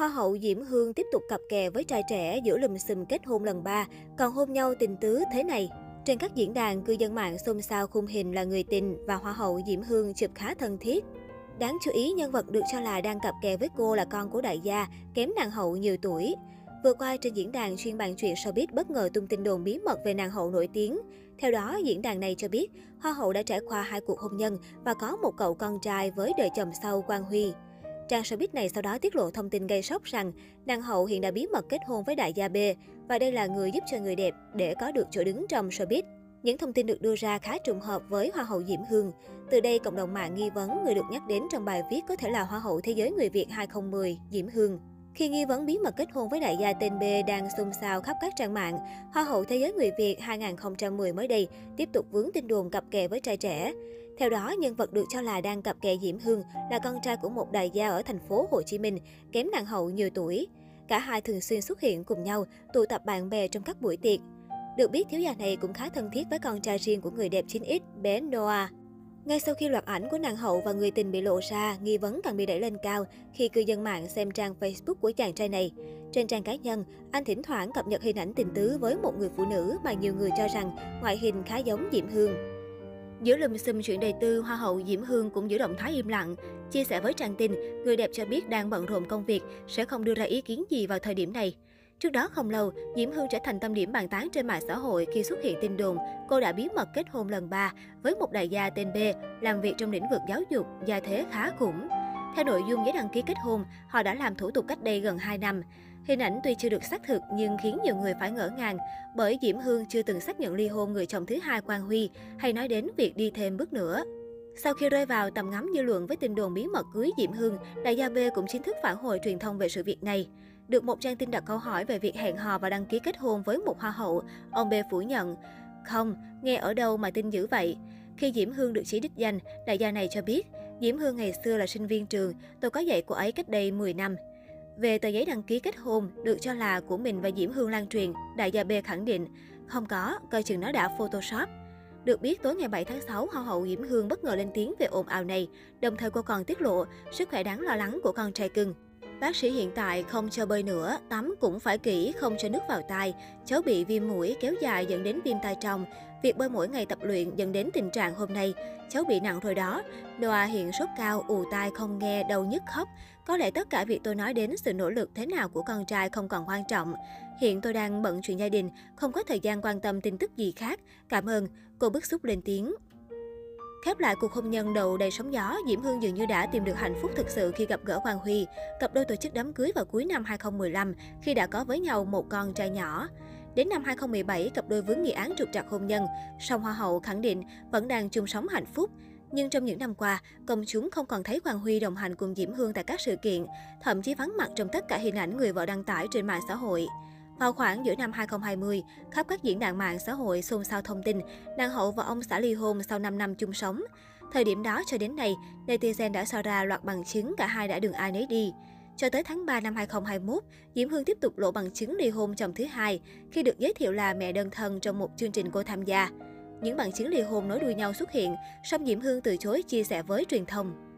Hoa hậu Diễm Hương tiếp tục cặp kè với trai trẻ giữa lùm xùm kết hôn lần ba, còn hôn nhau tình tứ thế này. Trên các diễn đàn, cư dân mạng xôn xao khung hình là người tình và Hoa hậu Diễm Hương chụp khá thân thiết. Đáng chú ý, nhân vật được cho là đang cặp kè với cô là con của đại gia, kém nàng hậu nhiều tuổi. Vừa qua, trên diễn đàn chuyên bàn chuyện showbiz bất ngờ tung tin đồn bí mật về nàng hậu nổi tiếng. Theo đó, diễn đàn này cho biết, Hoa hậu đã trải qua hai cuộc hôn nhân và có một cậu con trai với đời chồng sau Quang Huy. Trang showbiz này sau đó tiết lộ thông tin gây sốc rằng nàng hậu hiện đã bí mật kết hôn với đại gia B và đây là người giúp cho người đẹp để có được chỗ đứng trong showbiz. Những thông tin được đưa ra khá trùng hợp với Hoa hậu Diễm Hương. Từ đây, cộng đồng mạng nghi vấn người được nhắc đến trong bài viết có thể là Hoa hậu Thế giới người Việt 2010, Diễm Hương. Khi nghi vấn bí mật kết hôn với đại gia tên B đang xôn xao khắp các trang mạng, Hoa hậu Thế giới người Việt 2010 mới đây tiếp tục vướng tin đồn cặp kè với trai trẻ. Theo đó, nhân vật được cho là đang cặp kè Diễm Hương là con trai của một đại gia ở thành phố Hồ Chí Minh, kém nàng hậu nhiều tuổi. Cả hai thường xuyên xuất hiện cùng nhau, tụ tập bạn bè trong các buổi tiệc. Được biết, thiếu gia này cũng khá thân thiết với con trai riêng của người đẹp 9X, bé Noah. Ngay sau khi loạt ảnh của nàng hậu và người tình bị lộ ra, nghi vấn càng bị đẩy lên cao khi cư dân mạng xem trang Facebook của chàng trai này. Trên trang cá nhân, anh thỉnh thoảng cập nhật hình ảnh tình tứ với một người phụ nữ mà nhiều người cho rằng ngoại hình khá giống Diễm Hương. Giữa lùm xùm chuyện đời tư, Hoa hậu Diễm Hương cũng giữ động thái im lặng. Chia sẻ với trang tin, người đẹp cho biết đang bận rộn công việc, sẽ không đưa ra ý kiến gì vào thời điểm này. Trước đó không lâu, Diễm Hương trở thành tâm điểm bàn tán trên mạng xã hội khi xuất hiện tin đồn cô đã bí mật kết hôn lần ba với một đại gia tên B, làm việc trong lĩnh vực giáo dục, gia thế khá khủng. Theo nội dung giấy đăng ký kết hôn, họ đã làm thủ tục cách đây gần 2 năm. Hình ảnh tuy chưa được xác thực nhưng khiến nhiều người phải ngỡ ngàng bởi Diễm Hương chưa từng xác nhận ly hôn người chồng thứ hai Quang Huy hay nói đến việc đi thêm bước nữa. Sau khi rơi vào tầm ngắm dư luận với tin đồn bí mật cưới Diễm Hương, đại gia B cũng chính thức phản hồi truyền thông về sự việc này. Được một trang tin đặt câu hỏi về việc hẹn hò và đăng ký kết hôn với một hoa hậu, ông B phủ nhận. Không, nghe ở đâu mà tin dữ vậy? Khi Diễm Hương được chỉ đích danh, đại gia này cho biết, Diễm Hương ngày xưa là sinh viên trường, tôi có dạy cô ấy cách đây 10 năm. Về tờ giấy đăng ký kết hôn được cho là của mình và Diễm Hương lan truyền, đại gia B khẳng định, không có, coi chừng nó đã photoshop. Được biết, tối ngày 7 tháng 6, Hoa hậu Diễm Hương bất ngờ lên tiếng về ồn ào này, đồng thời cô còn tiết lộ sức khỏe đáng lo lắng của con trai cưng. Bác sĩ hiện tại không cho bơi nữa, tắm cũng phải kỹ, không cho nước vào tai. Cháu bị viêm mũi kéo dài dẫn đến viêm tai trong. Việc bơi mỗi ngày tập luyện dẫn đến tình trạng hôm nay. Cháu bị nặng rồi đó. Noah hiện sốt cao, ù tai không nghe, đầu nhức khóc. Có lẽ tất cả việc tôi nói đến sự nỗ lực thế nào của con trai không còn quan trọng. Hiện tôi đang bận chuyện gia đình, không có thời gian quan tâm tin tức gì khác. Cảm ơn. Cô bức xúc lên tiếng. Khép lại cuộc hôn nhân đầu đầy sóng gió, Diễm Hương dường như đã tìm được hạnh phúc thực sự khi gặp gỡ Hoàng Huy. Cặp đôi tổ chức đám cưới vào cuối năm 2015 khi đã có với nhau một con trai nhỏ. Đến năm 2017, cặp đôi vướng nghi án trục trặc hôn nhân, song Hoa hậu khẳng định vẫn đang chung sống hạnh phúc. Nhưng trong những năm qua, công chúng không còn thấy Hoàng Huy đồng hành cùng Diễm Hương tại các sự kiện, thậm chí vắng mặt trong tất cả hình ảnh người vợ đăng tải trên mạng xã hội. Vào khoảng giữa năm 2020, khắp các diễn đàn mạng xã hội xôn xao thông tin nàng hậu và ông xã ly hôn sau 5 năm chung sống. Thời điểm đó cho đến nay, netizen đã so ra loạt bằng chứng cả hai đã đường ai nấy đi. Cho tới tháng 3 năm 2021, Diễm Hương tiếp tục lộ bằng chứng ly hôn chồng thứ hai khi được giới thiệu là mẹ đơn thân trong một chương trình cô tham gia. Những bằng chứng ly hôn nối đuôi nhau xuất hiện, song Diễm Hương từ chối chia sẻ với truyền thông.